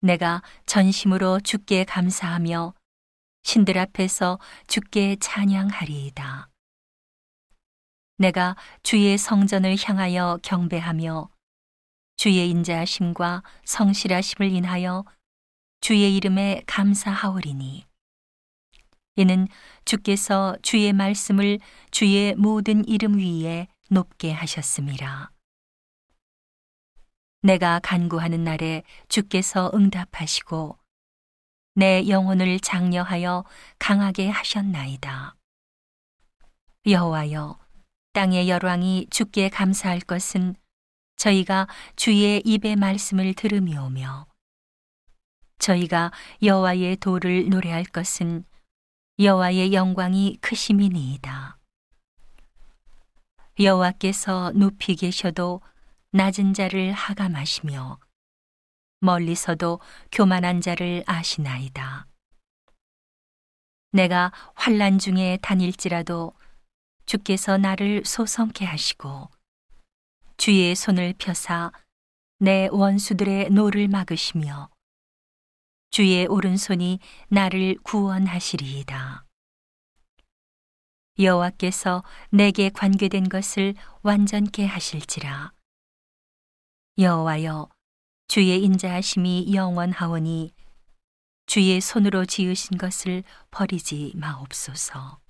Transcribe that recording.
내가 전심으로 주께 감사하며 신들 앞에서 주께 찬양하리이다. 내가 주의 성전을 향하여 경배하며 주의 인자하심과 성실하심을 인하여 주의 이름에 감사하오리니 이는 주께서 주의 말씀을 주의 모든 이름 위에 높게 하셨습니다. 내가 간구하는 날에 주께서 응답하시고 내 영혼을 장려하여 강하게 하셨나이다. 여호와여 땅의 열왕이 주께 감사할 것은 저희가 주의 입의 말씀을 들으며오며 저희가 여호와의 도를 노래할 것은 여호와의 영광이 크심이니이다. 여호와께서 높이 계셔도 낮은 자를 하감하시며 멀리서도 교만한 자를 아시나이다. 내가 환란 중에 다닐지라도 주께서 나를 소성케 하시고 주의 손을 펴사 내 원수들의 노를 막으시며 주의 오른손이 나를 구원하시리이다. 여호와께서 내게 관계된 것을 완전케 하실지라. 여호와여 주의 인자하심이 영원하오니 주의 손으로 지으신 것을 버리지 마옵소서.